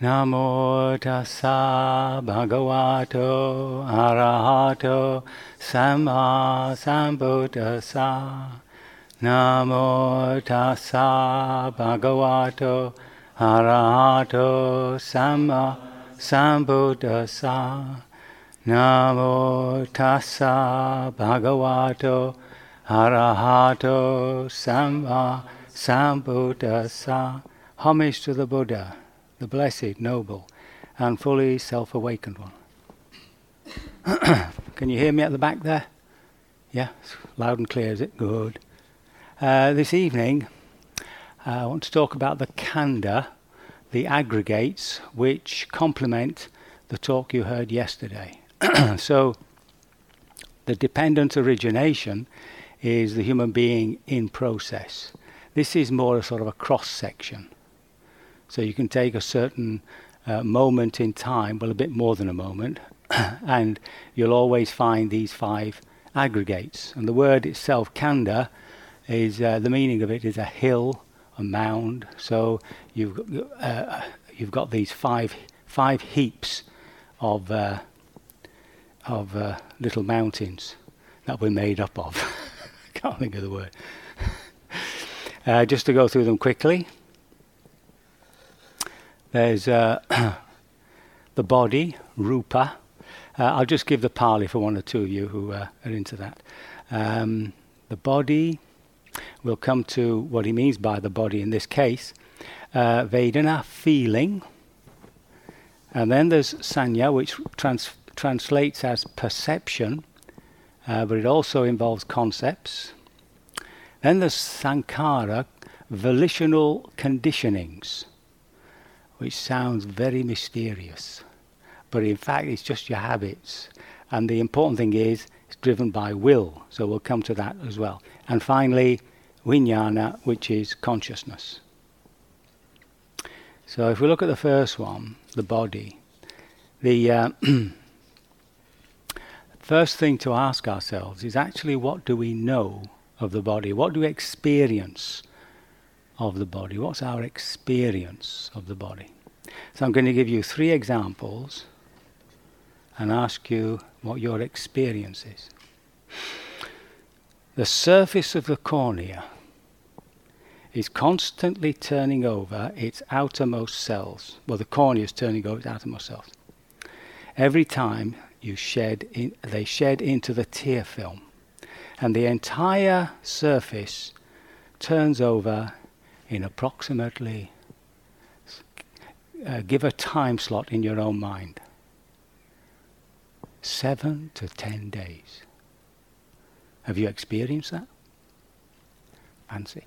Namo tassa bhagavato arahato samma sambuddhassa. Namo tassa bhagavato arahato samma sambuddhassa. Namo tassa bhagavato arahato samma sambuddhassa. Homage to the Buddha the blessed, noble, and fully self awakened one. Can you hear me at the back there? Yeah, loud and clear, is it? Good. Uh, this evening, uh, I want to talk about the khandha, the aggregates, which complement the talk you heard yesterday. so, the dependent origination is the human being in process. This is more a sort of a cross section so you can take a certain uh, moment in time, well, a bit more than a moment, and you'll always find these five aggregates. And the word itself, khandha, is uh, the meaning of it is a hill, a mound. So you've uh, you've got these five five heaps of uh, of uh, little mountains that we're made up of. Can't think of the word. Uh, just to go through them quickly. There's uh, the body, rupa. Uh, I'll just give the Pali for one or two of you who uh, are into that. Um, the body, we'll come to what he means by the body in this case. Uh, Vedana, feeling. And then there's Sanya, which trans- translates as perception, uh, but it also involves concepts. Then there's Sankhara, volitional conditionings which sounds very mysterious. But in fact, it's just your habits. And the important thing is, it's driven by will. So we'll come to that as well. And finally, vijnana, which is consciousness. So if we look at the first one, the body, the uh, first thing to ask ourselves is actually what do we know of the body? What do we experience of the body? What's our experience of the body? So I'm going to give you three examples and ask you what your experience is. The surface of the cornea is constantly turning over its outermost cells. Well, the cornea is turning over its outermost cells. Every time you shed in, they shed into the tear film, and the entire surface turns over in approximately, uh, give a time slot in your own mind. Seven to ten days. Have you experienced that? Fancy.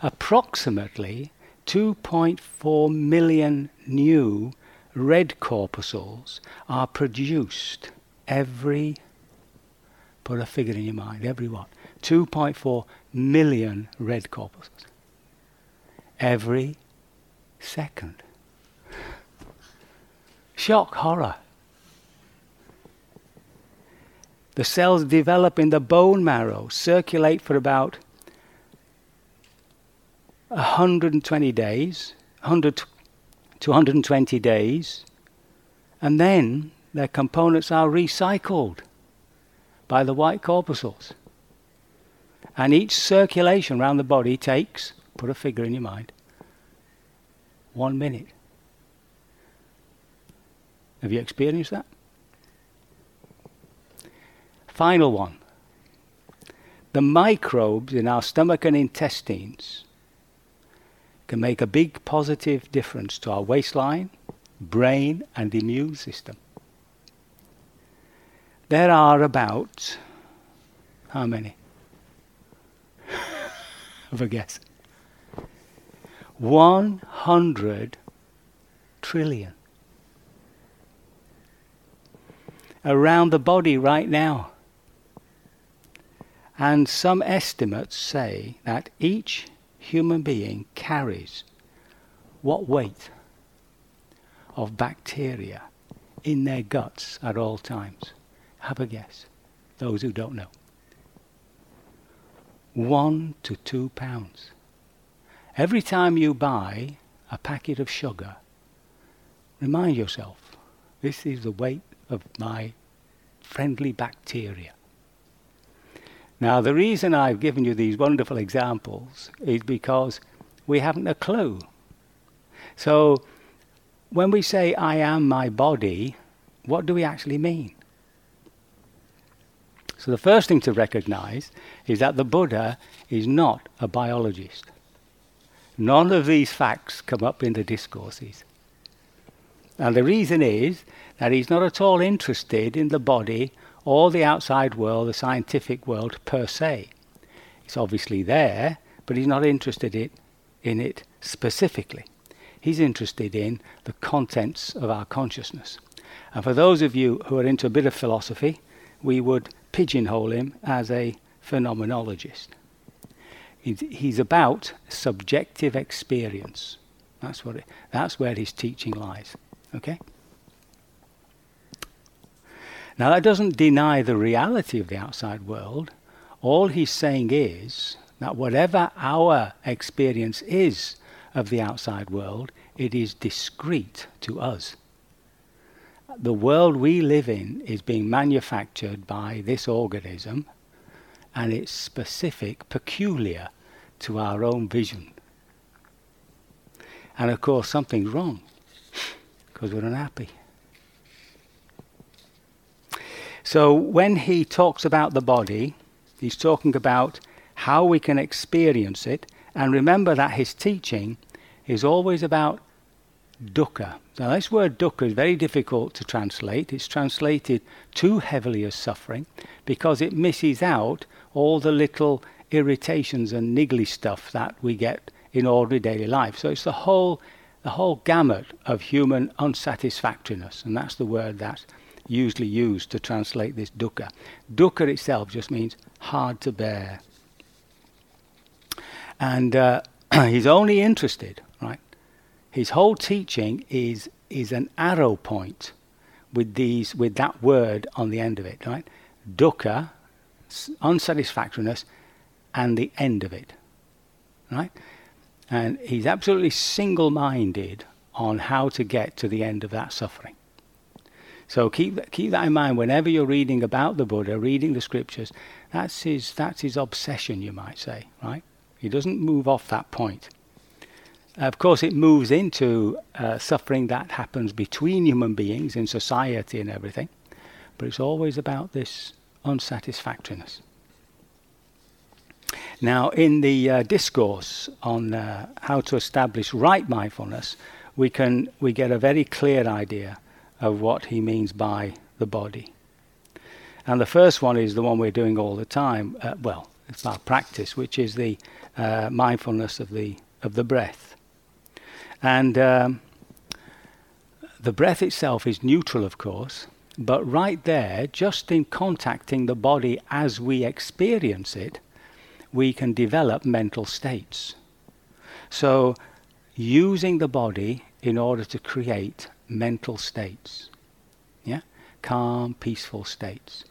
Approximately 2.4 million new red corpuscles are produced every, put a figure in your mind, every what? 2.4 million red corpuscles every second. Shock, horror. The cells develop in the bone marrow, circulate for about 120 days, 100 to 120 days, and then their components are recycled by the white corpuscles. And each circulation around the body takes, put a figure in your mind, one minute. Have you experienced that? Final one. The microbes in our stomach and intestines can make a big positive difference to our waistline, brain, and immune system. There are about, how many? Have a guess. 100 trillion. Around the body right now. And some estimates say that each human being carries what weight of bacteria in their guts at all times? Have a guess. Those who don't know. One to two pounds. Every time you buy a packet of sugar, remind yourself this is the weight of my friendly bacteria. Now, the reason I've given you these wonderful examples is because we haven't a clue. So, when we say, I am my body, what do we actually mean? So, the first thing to recognize is that the Buddha is not a biologist. None of these facts come up in the discourses. And the reason is that he's not at all interested in the body or the outside world, the scientific world per se. It's obviously there, but he's not interested in, in it specifically. He's interested in the contents of our consciousness. And for those of you who are into a bit of philosophy, we would pigeonhole him as a phenomenologist. He's about subjective experience. That's, what it, that's where his teaching lies. Okay? Now, that doesn't deny the reality of the outside world. All he's saying is that whatever our experience is of the outside world, it is discrete to us. The world we live in is being manufactured by this organism, and it's specific, peculiar to our own vision. And of course, something's wrong because we're unhappy. So when he talks about the body, he's talking about how we can experience it. And remember that his teaching is always about dukkha. Now, this word dukkha is very difficult to translate. It's translated too heavily as suffering because it misses out all the little irritations and niggly stuff that we get in ordinary daily life. So it's the whole, the whole gamut of human unsatisfactoriness, and that's the word that's usually used to translate this dukkha. Dukkha itself just means hard to bear. And uh, he's only interested? His whole teaching is is an arrow point with these with that word on the end of it, right? Dukkha, unsatisfactoriness, and the end of it, right? And he's absolutely single-minded on how to get to the end of that suffering. So keep keep that in mind whenever you're reading about the Buddha, reading the scriptures. That's his that's his obsession, you might say, right? He doesn't move off that point. Of course, it moves into uh, suffering that happens between human beings in society and everything, but it's always about this unsatisfactoriness. Now, in the uh, discourse on uh, how to establish right mindfulness, we can we get a very clear idea of what he means by the body. And the first one is the one we're doing all the time. Uh, well, it's our practice, which is the uh, mindfulness of the of the breath. And um, the breath itself is neutral, of course, but right there, just in contacting the body as we experience it, we can develop mental states. So, using the body in order to create mental states. Yeah? Calm, peaceful states.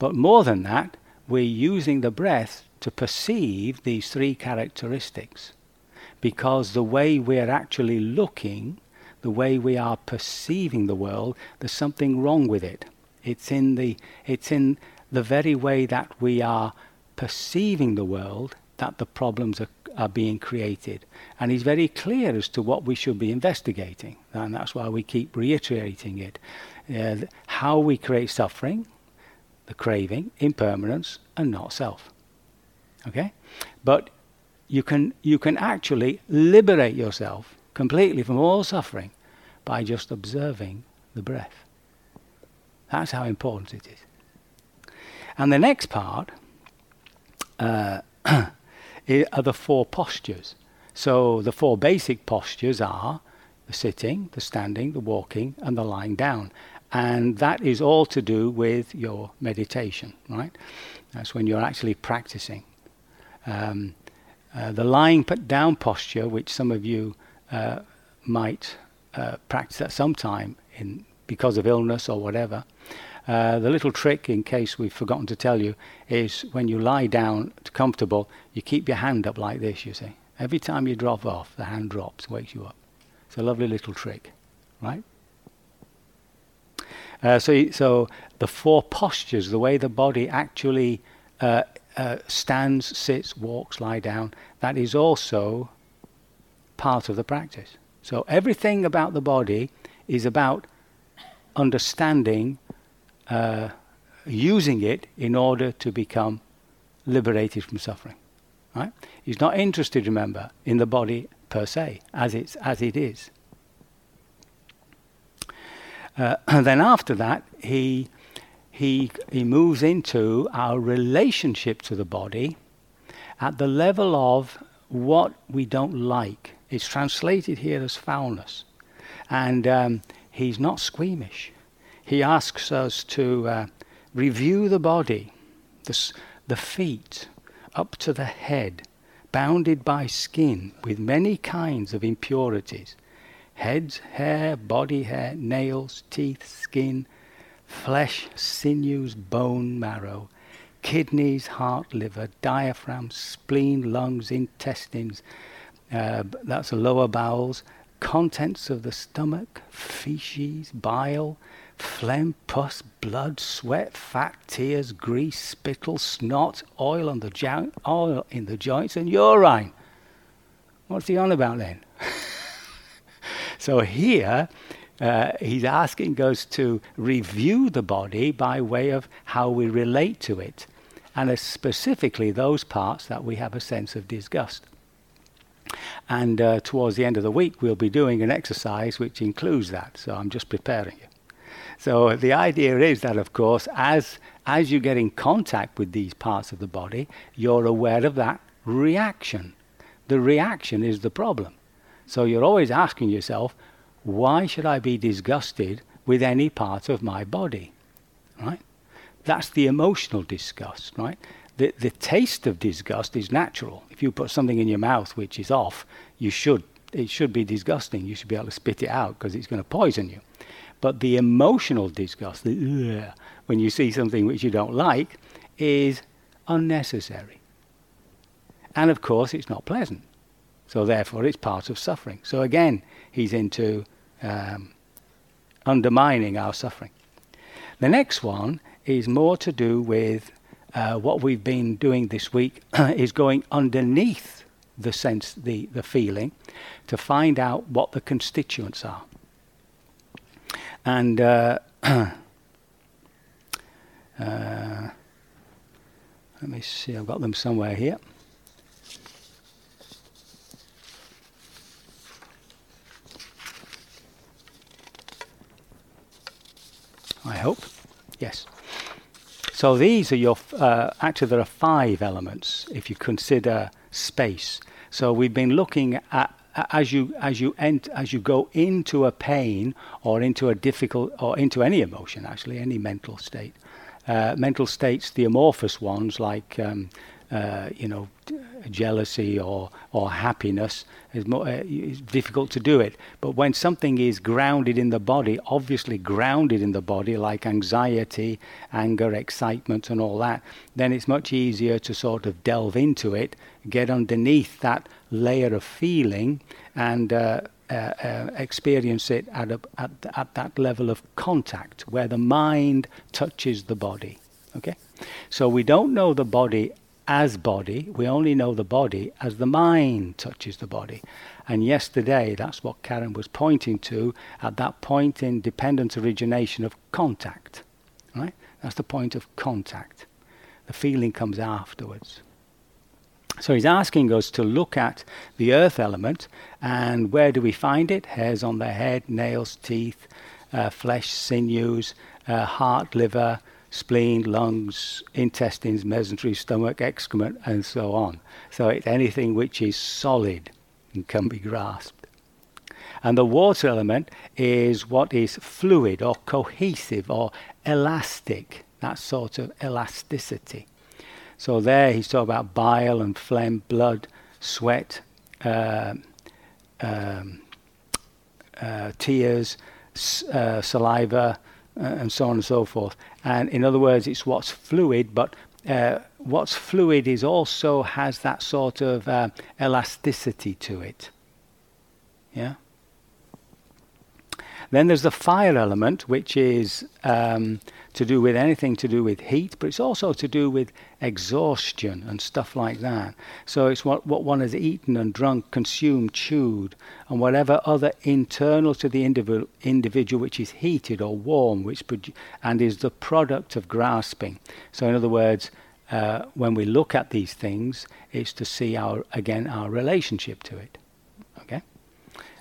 But more than that, we're using the breath to perceive these three characteristics. Because the way we're actually looking, the way we are perceiving the world, there's something wrong with it. It's in the, it's in the very way that we are perceiving the world that the problems are are being created. And he's very clear as to what we should be investigating. And that's why we keep reiterating it. Uh, how we create suffering, the craving, impermanence, and not self. Okay? But you can, you can actually liberate yourself completely from all suffering by just observing the breath. That's how important it is. And the next part uh, are the four postures. So the four basic postures are the sitting, the standing, the walking, and the lying down. And that is all to do with your meditation, right? That's when you're actually practicing. Um, uh, the lying down posture, which some of you uh, might uh, practice at some time in because of illness or whatever, uh, the little trick, in case we've forgotten to tell you, is when you lie down comfortable, you keep your hand up like this, you see. Every time you drop off, the hand drops, wakes you up. It's a lovely little trick, right? Uh, so, so the four postures, the way the body actually uh, uh, stands, sits, walks, lie down, that is also part of the practice. So everything about the body is about understanding, uh, using it in order to become liberated from suffering. Right? He's not interested, remember, in the body per se, as it's as it is. Uh, and then after that, he he he moves into our relationship to the body at the level of what we don't like. It's translated here as foulness, and um, he's not squeamish. He asks us to uh, review the body, the, the feet, up to the head, bounded by skin with many kinds of impurities heads, hair, body hair, nails, teeth, skin, flesh, sinews, bone, marrow, kidneys, heart, liver, diaphragm, spleen, lungs, intestines, uh, that's the lower bowels, contents of the stomach, feces, bile, phlegm, pus, blood, sweat, fat, tears, grease, spittle, snot, oil on the jo- oil in the joints, and urine. What's he on about then? so here, uh, he's asking us to review the body by way of how we relate to it, and specifically those parts that we have a sense of disgust. And uh, towards the end of the week, we'll be doing an exercise which includes that. So I'm just preparing you. So the idea is that, of course, as as you get in contact with these parts of the body, you're aware of that reaction. The reaction is the problem. So you're always asking yourself, why should I be disgusted with any part of my body? Right? That's the emotional disgust, right? The, the taste of disgust is natural. If you put something in your mouth which is off, you should, it should be disgusting. You should be able to spit it out because it's going to poison you. But the emotional disgust, the, when you see something which you don't like, is unnecessary. And of course, it's not pleasant. So therefore, it's part of suffering. So again, he's into um, undermining our suffering. The next one is more to do with uh, what we've been doing this week is going underneath the sense, the, the feeling, to find out what the constituents are. And uh, uh, let me see, I've got them somewhere here. Hope. Yes. So these are your, uh, actually, there are five elements if you consider space. So we've been looking at as you as you ent, as you go into a pain or into a difficult or into any emotion actually any mental state uh, mental states the amorphous ones like um, uh, you know, jealousy or, or happiness, is more, uh, it's difficult to do it. But when something is grounded in the body, obviously grounded in the body, like anxiety, anger, excitement, and all that, then it's much easier to sort of delve into it, get underneath that layer of feeling, and uh, uh, uh, experience it at, a, at, at that level of contact where the mind touches the body. Okay? So we don't know the body as body. We only know the body as the mind touches the body. And yesterday, that's what Karen was pointing to at that point in dependent origination of contact. Right? That's the point of contact. The feeling comes afterwards. So he's asking us to look at the earth element and where do we find it? Hairs on the head, nails, teeth, uh, flesh, sinews, uh, heart, liver, spleen, lungs, intestines, mesentery, stomach, excrement, and so on. So it's anything which is solid and can be grasped. And the water element is what is fluid or cohesive or elastic, that sort of elasticity. So there he's talking about bile and phlegm, blood, sweat, uh, um, uh, tears, uh, saliva, uh, and so on and so forth. And in other words, it's what's fluid, but uh, what's fluid is also has that sort of uh, elasticity to it. Yeah? Then there's the fire element, which is um, to do with anything to do with heat, but it's also to do with exhaustion and stuff like that. So it's what, what one has eaten and drunk, consumed, chewed, and whatever other internal to the individual, individual which is heated or warm, which produ- and is the product of grasping. So, in other words, uh, when we look at these things, it's to see our again our relationship to it. Okay,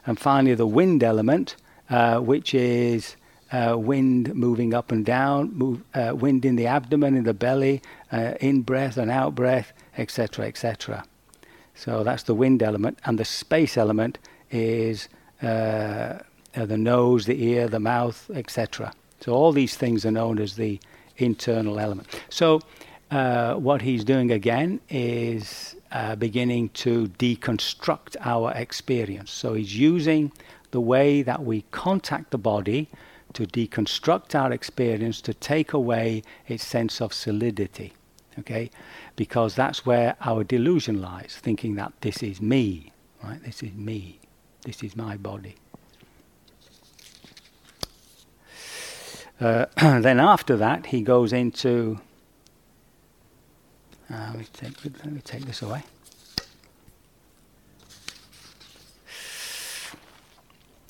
and finally the wind element, uh, which is uh, wind moving up and down, move, uh, wind in the abdomen, in the belly, uh, in breath and out breath, etc., etc. So that's the wind element, and the space element is uh, the nose, the ear, the mouth, etc. So all these things are known as the internal element. So uh, what he's doing again is uh, beginning to deconstruct our experience. So he's using the way that we contact the body to deconstruct our experience to take away its sense of solidity. Okay? Because that's where our delusion lies, thinking that this is me, right? This is me. This is my body. Uh, then after that, he goes into uh, let, me take, let me take this away.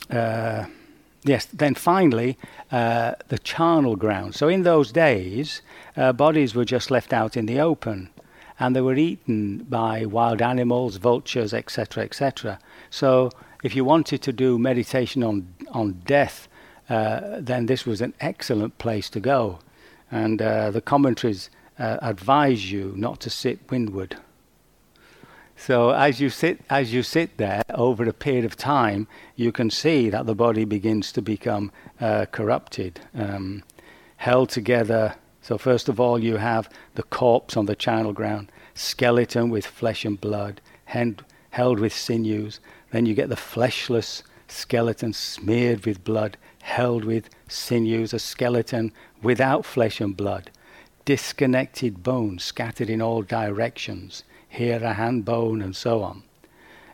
Uh, yes, then finally, uh, the charnel ground. So in those days, uh, bodies were just left out in the open and they were eaten by wild animals, vultures, etc., etc. So if you wanted to do meditation on, on death, uh, then this was an excellent place to go. And uh, the commentaries uh, advise you not to sit windward. So as you sit as you sit there over a period of time, you can see that the body begins to become uh, corrupted, um, held together. So first of all, you have the corpse on the charnel ground, skeleton with flesh and blood, hand, held with sinews. Then you get the fleshless skeleton smeared with blood, held with sinews, a skeleton without flesh and blood disconnected bones scattered in all directions, here a hand bone, and so on.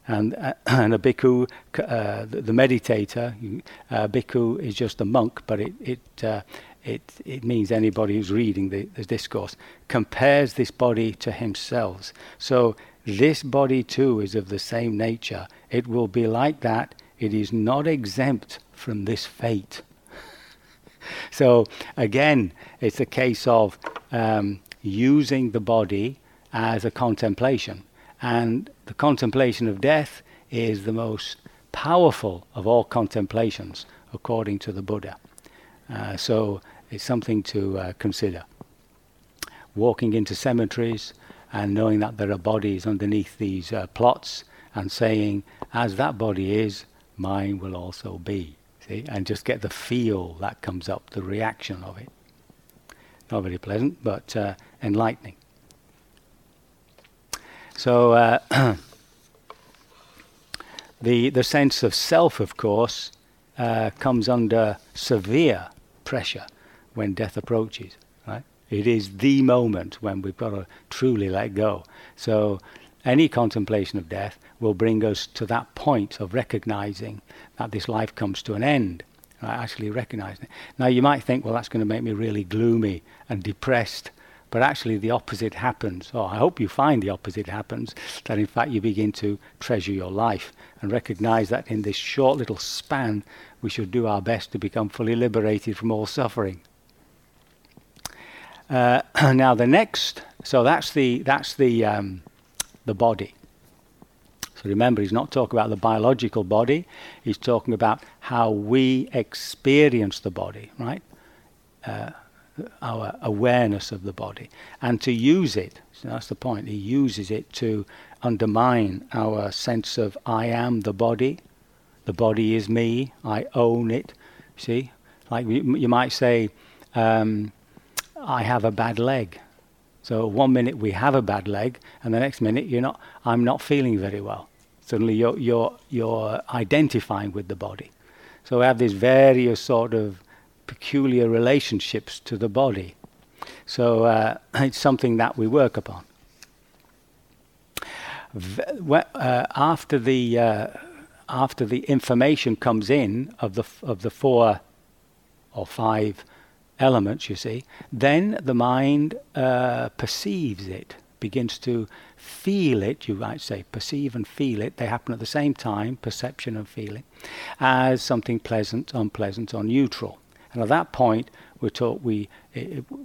And, uh, and a bhikkhu, uh, the, the, meditator, uh, bhikkhu is just a monk, but it, it, uh, it, it means anybody who's reading the, the discourse, compares this body to himself. So this body too is of the same nature. It will be like that. It is not exempt from this fate. so again, it's a case of um, using the body as a contemplation. And the contemplation of death is the most powerful of all contemplations, according to the Buddha. Uh, so it's something to uh, consider. Walking into cemeteries and knowing that there are bodies underneath these uh, plots and saying, as that body is, mine will also be. See? And just get the feel that comes up, the reaction of it. Not very pleasant, but uh, enlightening. So uh, the the sense of self, of course, uh, comes under severe pressure when death approaches. Right? It is the moment when we've got to truly let go. So any contemplation of death will bring us to that point of recognizing that this life comes to an end Right? actually recognizing it. Now, you might think, well, that's going to make me really gloomy and depressed. But actually, the opposite happens. or I hope you find the opposite happens. That in fact, you begin to treasure your life and recognize that in this short little span, we should do our best to become fully liberated from all suffering. Uh, now, the next, so that's the that's the um, the body. So remember, he's not talking about the biological body, he's talking about how we experience the body, right? Our awareness of the body. And to use it, so that's the point, he uses it to undermine our sense of I am the body, the body is me, I own it. See? Like you might say, um, I have a bad leg. So one minute we have a bad leg, and the next minute you're not. I'm not feeling very well suddenly you're, you're, you're identifying with the body. So we have these various sort of peculiar relationships to the body. So uh, it's something that we work upon. V- uh, after the uh, after the information comes in of the f- of the four or five elements, you see, then the mind uh, perceives it, begins to feel it, you might say, perceive and feel it, they happen at the same time, perception and feeling, as something pleasant, unpleasant, or neutral. And at that point, we talk, we,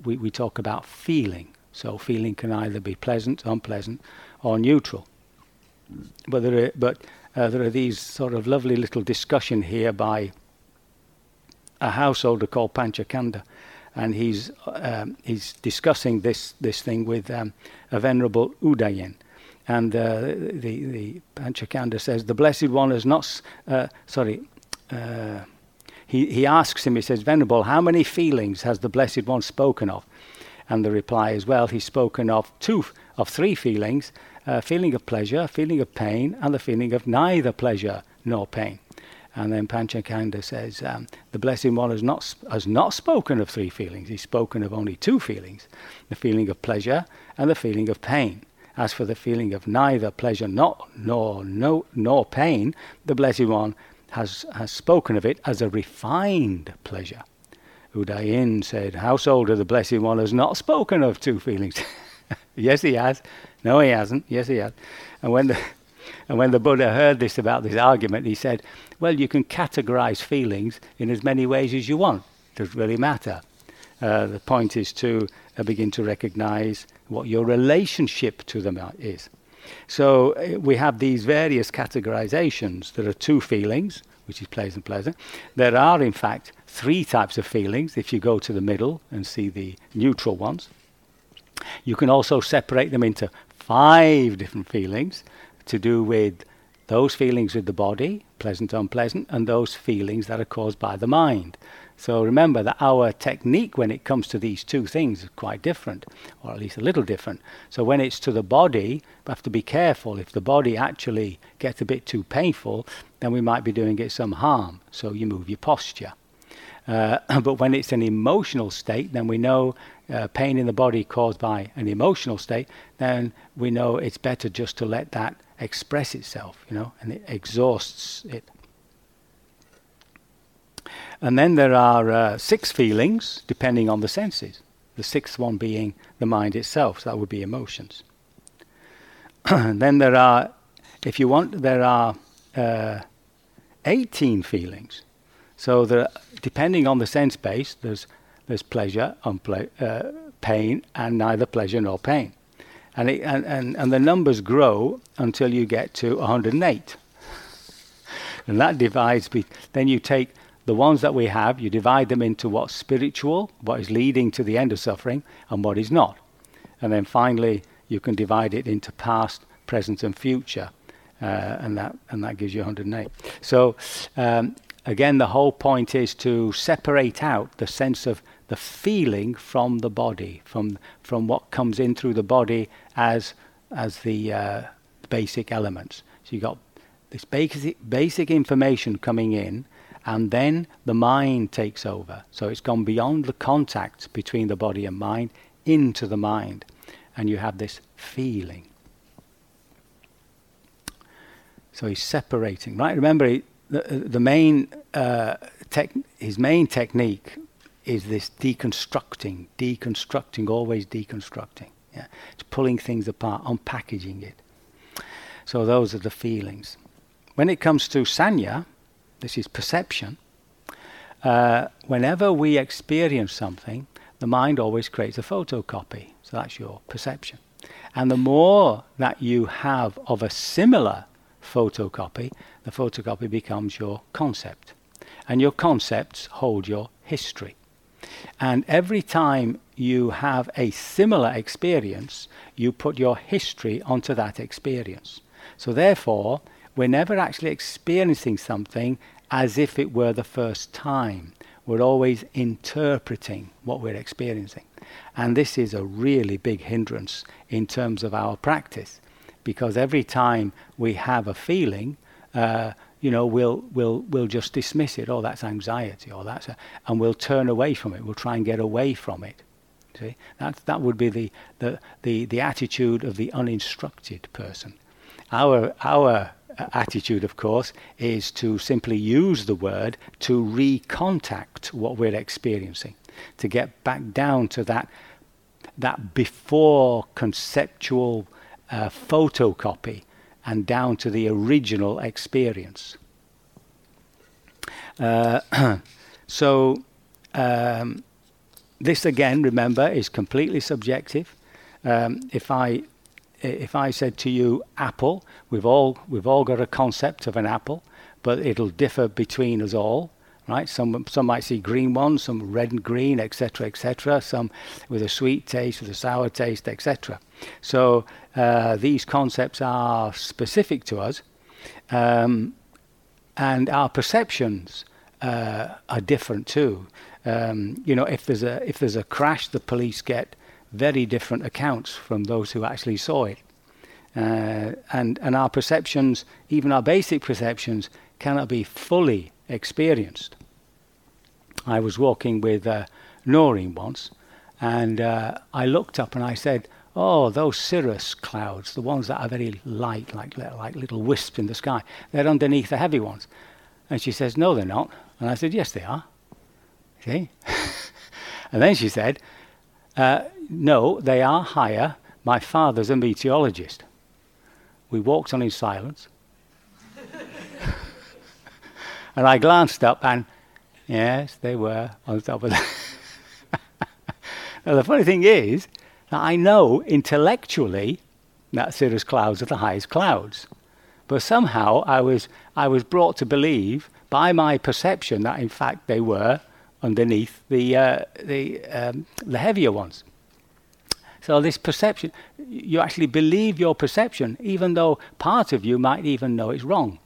we, we talk about feeling. So feeling can either be pleasant, unpleasant, or neutral. But there are, but, uh, there are these sort of lovely little discussion here by a householder called Panchakanga, and he's um, he's discussing this this thing with um, a venerable Udayan, and uh, the the Panchakanga says the blessed one is not uh, sorry. Uh, he, he asks him, he says, Venerable, how many feelings has the Blessed One spoken of? And the reply is, Well, he's spoken of two, of three feelings a feeling of pleasure, feeling of pain, and the feeling of neither pleasure nor pain. And then Panchakanga says, um, the Blessed One has not, has not spoken of three feelings. He's spoken of only two feelings the feeling of pleasure and the feeling of pain. As for the feeling of neither pleasure nor, nor, no, nor pain, the Blessed One has, has spoken of it as a refined pleasure. Udayin said, Householder, the Blessed One has not spoken of two feelings. yes, he has. No, he hasn't. Yes, he has. And when the and when the Buddha heard this about this argument, he said, Well, you can categorize feelings in as many ways as you want. It doesn't really matter. Uh, the point is to uh, begin to recognize what your relationship to them is. So uh, we have these various categorizations. There are two feelings, which is pleasant, pleasure. There are, in fact, three types of feelings if you go to the middle and see the neutral ones. You can also separate them into five different feelings to do with those feelings with the body, pleasant, unpleasant, and those feelings that are caused by the mind. So remember that our technique when it comes to these two things is quite different, or at least a little different. So when it's to the body, we have to be careful. If the body actually gets a bit too painful, then we might be doing it some harm. So you move your posture. Uh, but when it's an emotional state, then we know uh, pain in the body caused by an emotional state, then we know it's better just to let that express itself, you know, and it exhausts it. And then there are uh, six feelings depending on the senses. The sixth one being the mind itself, so that would be emotions. then there are, if you want, there are uh, 18 feelings. So there, depending on the sense base, there's there's pleasure, unple- uh, pain, and neither pleasure nor pain. And, it, and, and, and the numbers grow until you get to 108. And that divides, be- then you take the ones that we have, you divide them into what's spiritual, what is leading to the end of suffering, and what is not. And then finally, you can divide it into past, present, and future. Uh, and that and that gives you 108. So um, again, the whole point is to separate out the sense of the feeling from the body, from from what comes in through the body as as the uh, basic elements. So you've got this basic basic information coming in, and then the mind takes over. So it's gone beyond the contact between the body and mind into the mind, and you have this feeling. So he's separating, right? Remember, he, the the main uh, his main technique is this deconstructing, deconstructing, always deconstructing. Yeah, it's pulling things apart, unpackaging it. So those are the feelings. When it comes to sanya, this is perception. Uh, whenever we experience something, the mind always creates a photocopy. So that's your perception. And the more that you have of a similar photocopy, the photocopy becomes your concept. And your concepts hold your history. And every time you have a similar experience, you put your history onto that experience. So, therefore, we're never actually experiencing something as if it were the first time. We're always interpreting what we're experiencing. And this is a really big hindrance in terms of our practice because every time we have a feeling, uh, you know, we'll, we'll, we'll just dismiss it. Oh, that's anxiety, or that's, a, and we'll turn away from it. We'll try and get away from it. See, that, that would be the, the, the, the attitude of the uninstructed person. Our, our attitude, of course, is to simply use the word to recontact what we're experiencing, to get back down to that that before conceptual uh, photocopy and down to the original experience. Uh, so um, this again, remember, is completely subjective. Um, if I if I said to you apple, we've all we've all got a concept of an apple, but it'll differ between us all, right? Some some might see green ones, some red and green, etc., etc. Some with a sweet taste, with a sour taste, etc. So uh, these concepts are specific to us, um, and our perceptions uh, are different too. Um, you know, if there's a if there's a crash, the police get very different accounts from those who actually saw it. Uh, and, and our perceptions, even our basic perceptions, cannot be fully experienced. I was walking with uh, Noreen once, and uh, I looked up and I said, Oh, those cirrus clouds, the ones that are very light, like, like little wisps in the sky, they're underneath the heavy ones. And she says, No, they're not. And I said, Yes, they are. See? and then she said, uh, no, they are higher. My father's a meteorologist. We walked on in silence. and I glanced up, and yes, they were on top of that. now, the funny thing is that I know intellectually that cirrus clouds are the highest clouds. But somehow I was, I was brought to believe by my perception that in fact they were underneath the, uh, the, um, the heavier ones. So this perception, you actually believe your perception, even though part of you might even know it's wrong.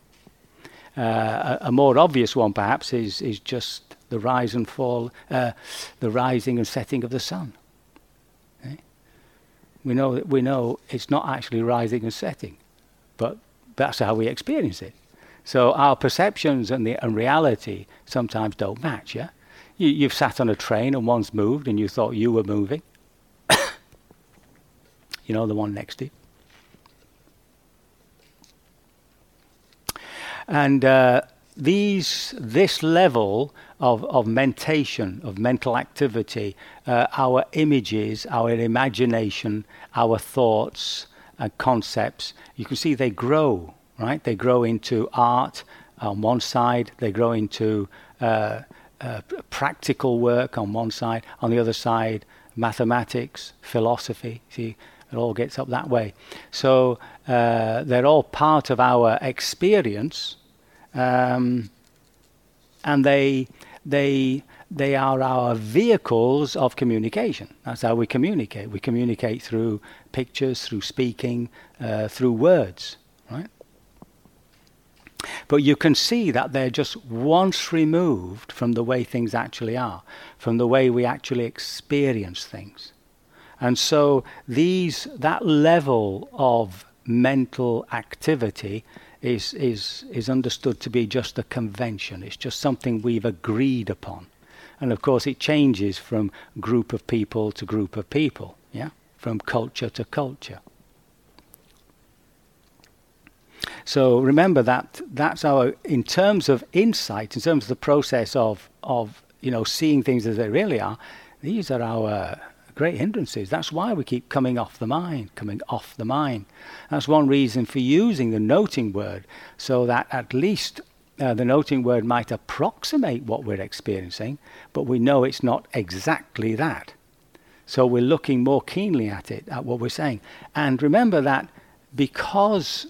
Uh, a, a, more obvious one, perhaps, is is just the rise and fall, uh, the rising and setting of the sun. Okay? Eh? We know that we know it's not actually rising and setting, but that's how we experience it. So our perceptions and the and reality sometimes don't match. Yeah, you, you've sat on a train and one's moved, and you thought you were moving you know, the one next to you. And uh, these, this level of, of mentation, of mental activity, uh, our images, our imagination, our thoughts and concepts, you can see they grow, right? They grow into art on one side, they grow into uh, uh practical work on one side, on the other side, mathematics, philosophy. See, it all gets up that way. So uh, they're all part of our experience, um, and they they they are our vehicles of communication. That's how we communicate. We communicate through pictures, through speaking, uh, through words? But you can see that they're just once removed from the way things actually are, from the way we actually experience things. And so these that level of mental activity is is is understood to be just a convention. It's just something we've agreed upon. And of course it changes from group of people to group of people, yeah? From culture to culture. So remember that that's our in terms of insight, in terms of the process of of you know seeing things as they really are, these are our great hindrances. That's why we keep coming off the mind, coming off the mind. That's one reason for using the noting word, so that at least uh, the noting word might approximate what we're experiencing, but we know it's not exactly that. So we're looking more keenly at it, at what we're saying. And remember that because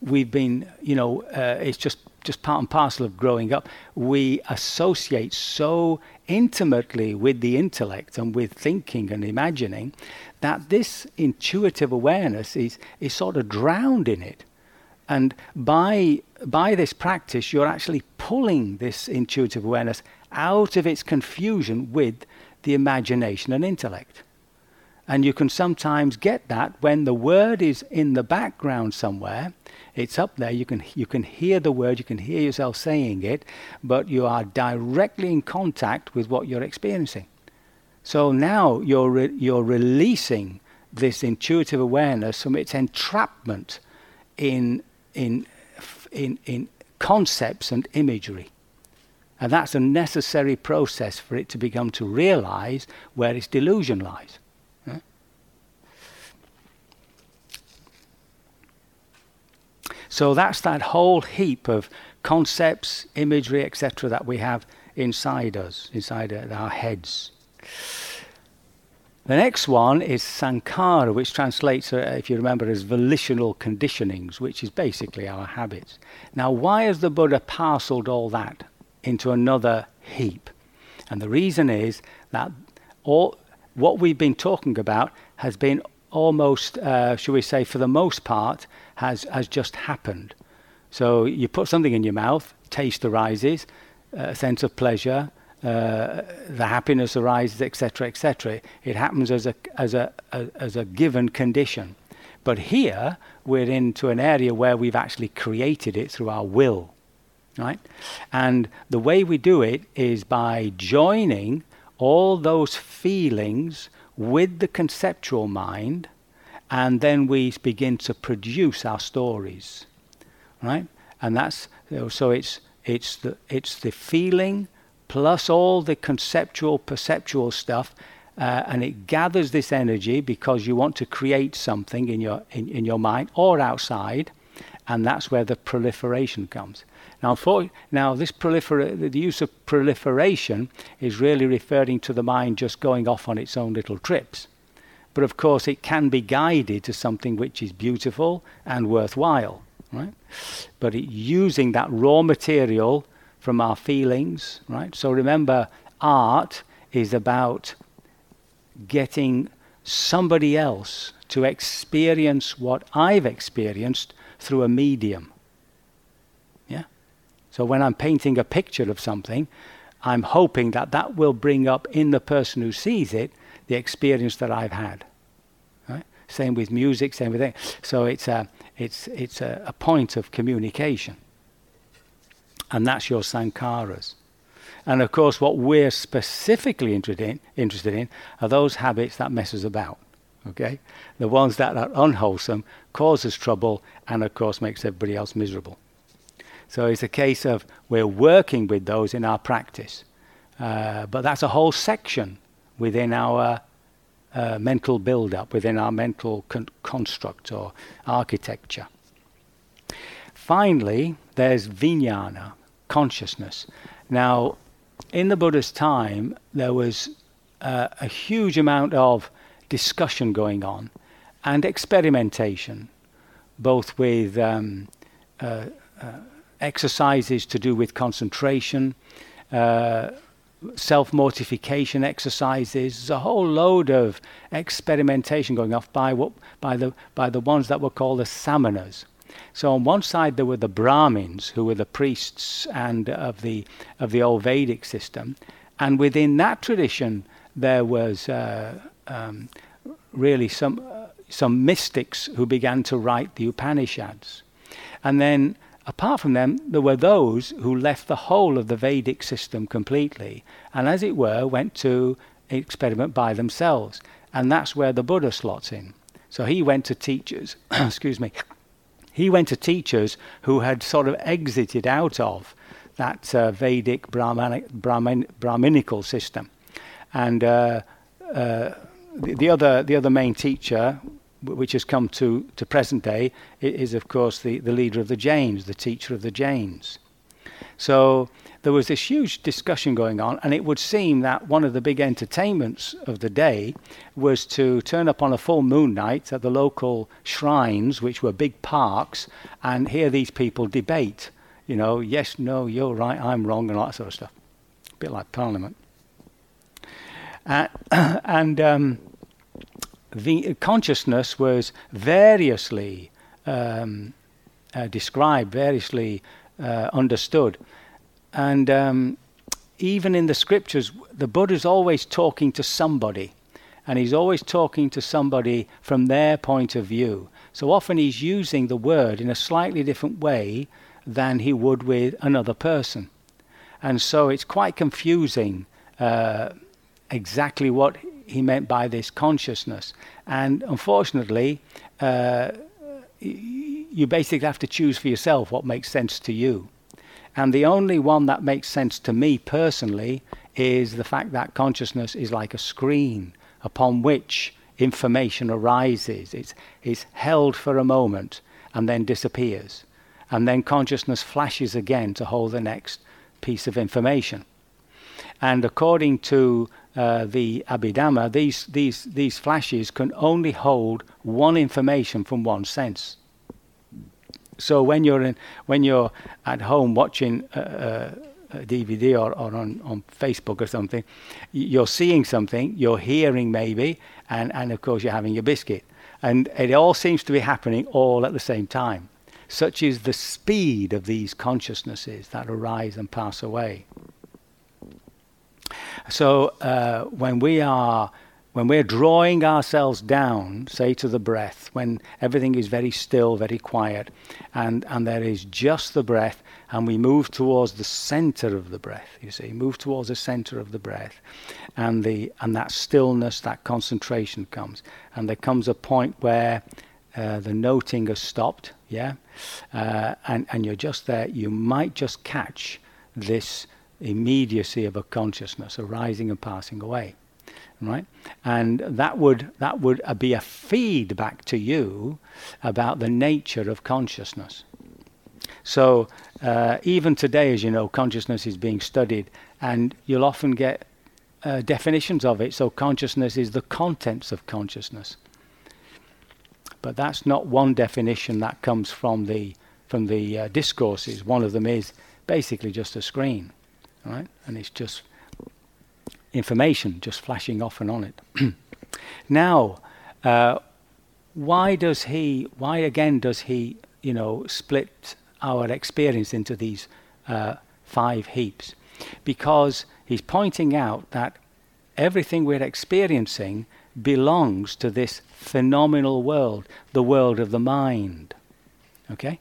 we've been, you know, uh, it's just just part and parcel of growing up, we associate so intimately with the intellect and with thinking and imagining that this intuitive awareness is, is sort of drowned in it. And by, by this practice, you're actually pulling this intuitive awareness out of its confusion with the imagination and intellect. And you can sometimes get that when the word is in the background somewhere. It's up there. You can, you can hear the word, you can hear yourself saying it, but you are directly in contact with what you're experiencing. So now you're, re- you're releasing this intuitive awareness from its entrapment in, in in, in concepts and imagery. And that's a necessary process for it to become to realize where its delusion lies. So that's that whole heap of concepts, imagery, etc., that we have inside us, inside our heads. The next one is sankhara, which translates, uh, if you remember, as volitional conditionings, which is basically our habits. Now, why has the Buddha parceled all that into another heap? And the reason is that all what we've been talking about has been almost, uh, shall we say, for the most part, has, has just happened. So you put something in your mouth, taste arises, a sense of pleasure, uh, the happiness arises, etc., etc. It happens as a, as, a, as a given condition. But here, we're into an area where we've actually created it through our will. Right? And the way we do it is by joining all those feelings with the conceptual mind, and then we begin to produce our stories. Right? And that's so it's it's the it's the feeling plus all the conceptual, perceptual stuff, uh, and it gathers this energy because you want to create something in your in, in your mind or outside, and that's where the proliferation comes. Now, for, now this prolifer- the use of proliferation is really referring to the mind just going off on its own little trips. But of course, it can be guided to something which is beautiful and worthwhile, right? But it, using that raw material from our feelings, right? So remember, art is about getting somebody else to experience what I've experienced through a medium. Yeah? So when I'm painting a picture of something, I'm hoping that that will bring up in the person who sees it the experience that I've had. Right? Same with music, same with it. So it's a, it's, it's a, a point of communication and that's your sankharas. And of course, what we're specifically interested in, interested in are those habits that mess us about. Okay? The ones that are unwholesome, cause us trouble, and of course makes everybody else miserable. So it's a case of we're working with those in our practice. Uh, but that's a whole section within our uh, mental build up, within our mental con- construct or architecture. Finally, there's vijnana, consciousness. Now, in the Buddha's time, there was uh, a huge amount of discussion going on and experimentation, both with um, uh, uh, exercises to do with concentration, uh, self mortification exercises. There's a whole load of experimentation going off by, what, by, the, by the ones that were called the samanas. So on one side there were the Brahmins, who were the priests and of the of the old Vedic system, and within that tradition there was uh, um, really some uh, some mystics who began to write the Upanishads, and then apart from them there were those who left the whole of the Vedic system completely, and as it were went to experiment by themselves, and that's where the Buddha slots in. So he went to teachers, excuse me, he went to teachers who had sort of exited out of that uh, Vedic Brahmanic, Brahmin, Brahminical system. And uh, uh, the, the, other, the other main teacher, which has come to, to present day, is, of course, the, the leader of the Jains, the teacher of the Jains. So there was this huge discussion going on, and it would seem that one of the big entertainments of the day was to turn up on a full moon night at the local shrines, which were big parks, and hear these people debate. You know, yes, no, you're right, I'm wrong, and all that sort of stuff. A bit like Parliament. Uh, and um, the consciousness was variously um, uh, described, variously uh, understood. And um, even in the scriptures, the Buddha's always talking to somebody, and he's always talking to somebody from their point of view. So often he's using the word in a slightly different way than he would with another person. And so it's quite confusing uh, exactly what he meant by this consciousness. And unfortunately, uh, you basically have to choose for yourself what makes sense to you. And the only one that makes sense to me personally is the fact that consciousness is like a screen upon which information arises. It's, it's held for a moment and then disappears. And then consciousness flashes again to hold the next piece of information. And according to uh, the Abhidhamma, these, these, these flashes can only hold one information from one sense. So when you're in, when you're at home watching a, a, a DVD or, or on, on Facebook or something, you're seeing something, you're hearing maybe, and, and of course you're having your biscuit. And it all seems to be happening all at the same time. Such is the speed of these consciousnesses that arise and pass away. So uh, when we are when we're drawing ourselves down, say to the breath, when everything is very still, very quiet, and, and there is just the breath, and we move towards the center of the breath, you see, move towards the center of the breath, and, the, and that stillness, that concentration comes. And there comes a point where uh, the noting has stopped, yeah, uh, and, and you're just there, you might just catch this immediacy of a consciousness arising and passing away right? And that would that would uh, be a feedback to you about the nature of consciousness. So uh, even today, as you know, consciousness is being studied, and you'll often get uh, definitions of it. So consciousness is the contents of consciousness. But that's not one definition that comes from the from the uh, discourses. One of them is basically just a screen, right? And it's just information just flashing off and on it. now, uh, why does he? Why again does he? You know, split our experience into these uh, five heaps? Because he's pointing out that everything we're experiencing belongs to this phenomenal world, the world of the mind. Okay?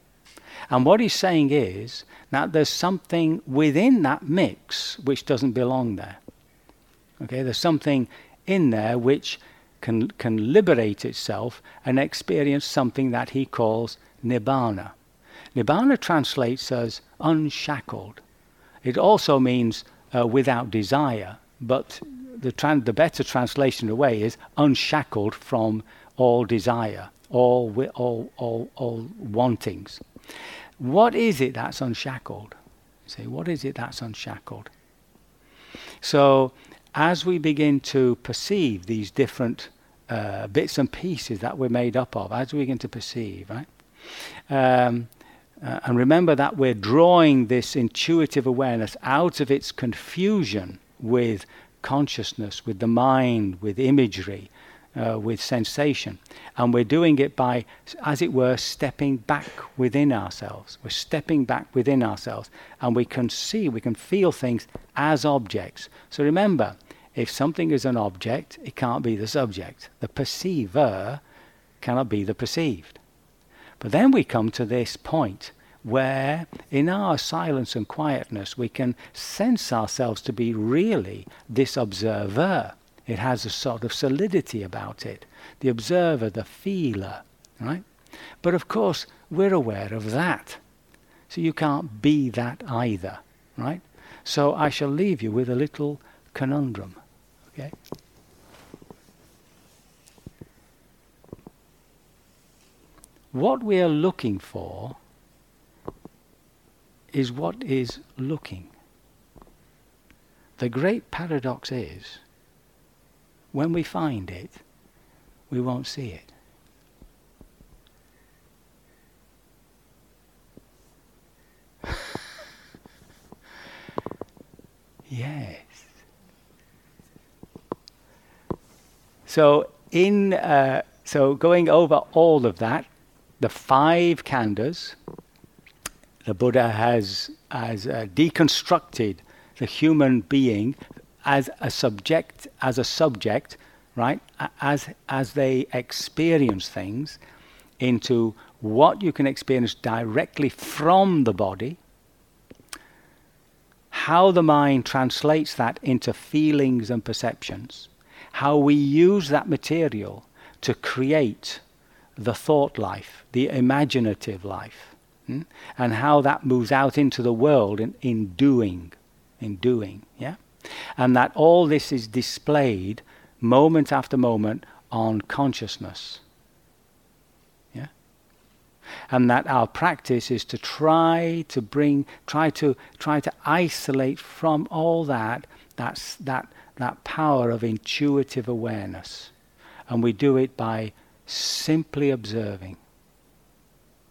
And what he's saying is that there's something within that mix which doesn't belong there. Okay, there's something in there which can, can liberate itself and experience something that he calls nibbana. Nibbana translates as unshackled. It also means uh, without desire, but the, tran- the better translation away is unshackled from all desire, all, wi- all, all, all wantings. What is it that's unshackled? Say, what is it that's unshackled? So as we begin to perceive these different uh, bits and pieces that we're made up of, as we begin to perceive, right? Um, uh, and remember that we're drawing this intuitive awareness out of its confusion with consciousness, with the mind, with imagery, uh, with sensation. And we're doing it by, as it were, stepping back within ourselves. We're stepping back within ourselves. And we can see, we can feel things as objects. So remember, if something is an object, it can't be the subject. The perceiver cannot be the perceived. But then we come to this point where, in our silence and quietness, we can sense ourselves to be really this observer. It has a sort of solidity about it. The observer, the feeler, right? But of course, we're aware of that. So you can't be that either, right? So I shall leave you with a little conundrum. Okay? What we are looking for is what is looking. The great paradox is when we find it, we won't see it. yes. So in uh, so going over all of that, the five khandhas, the Buddha has has uh, deconstructed the human being as a subject, as a subject, right? As as they experience things, into what you can experience directly from the body, how the mind translates that into feelings and perceptions how we use that material to create the thought life, the imaginative life, hmm? and how that moves out into the world in, in doing, in doing, yeah? And that all this is displayed moment after moment on consciousness. Yeah? And that our practice is to try to bring, try to try to isolate from all that that's that that power of intuitive awareness. And we do it by simply observing,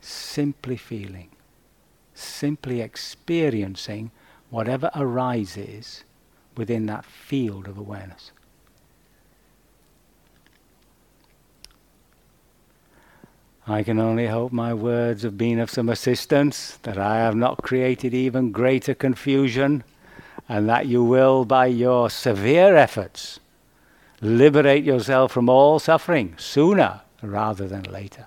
simply feeling, simply experiencing whatever arises within that field of awareness. I can only hope my words have been of some assistance, that I have not created even greater confusion, and that you will, by your severe efforts, liberate yourself from all suffering sooner rather than later.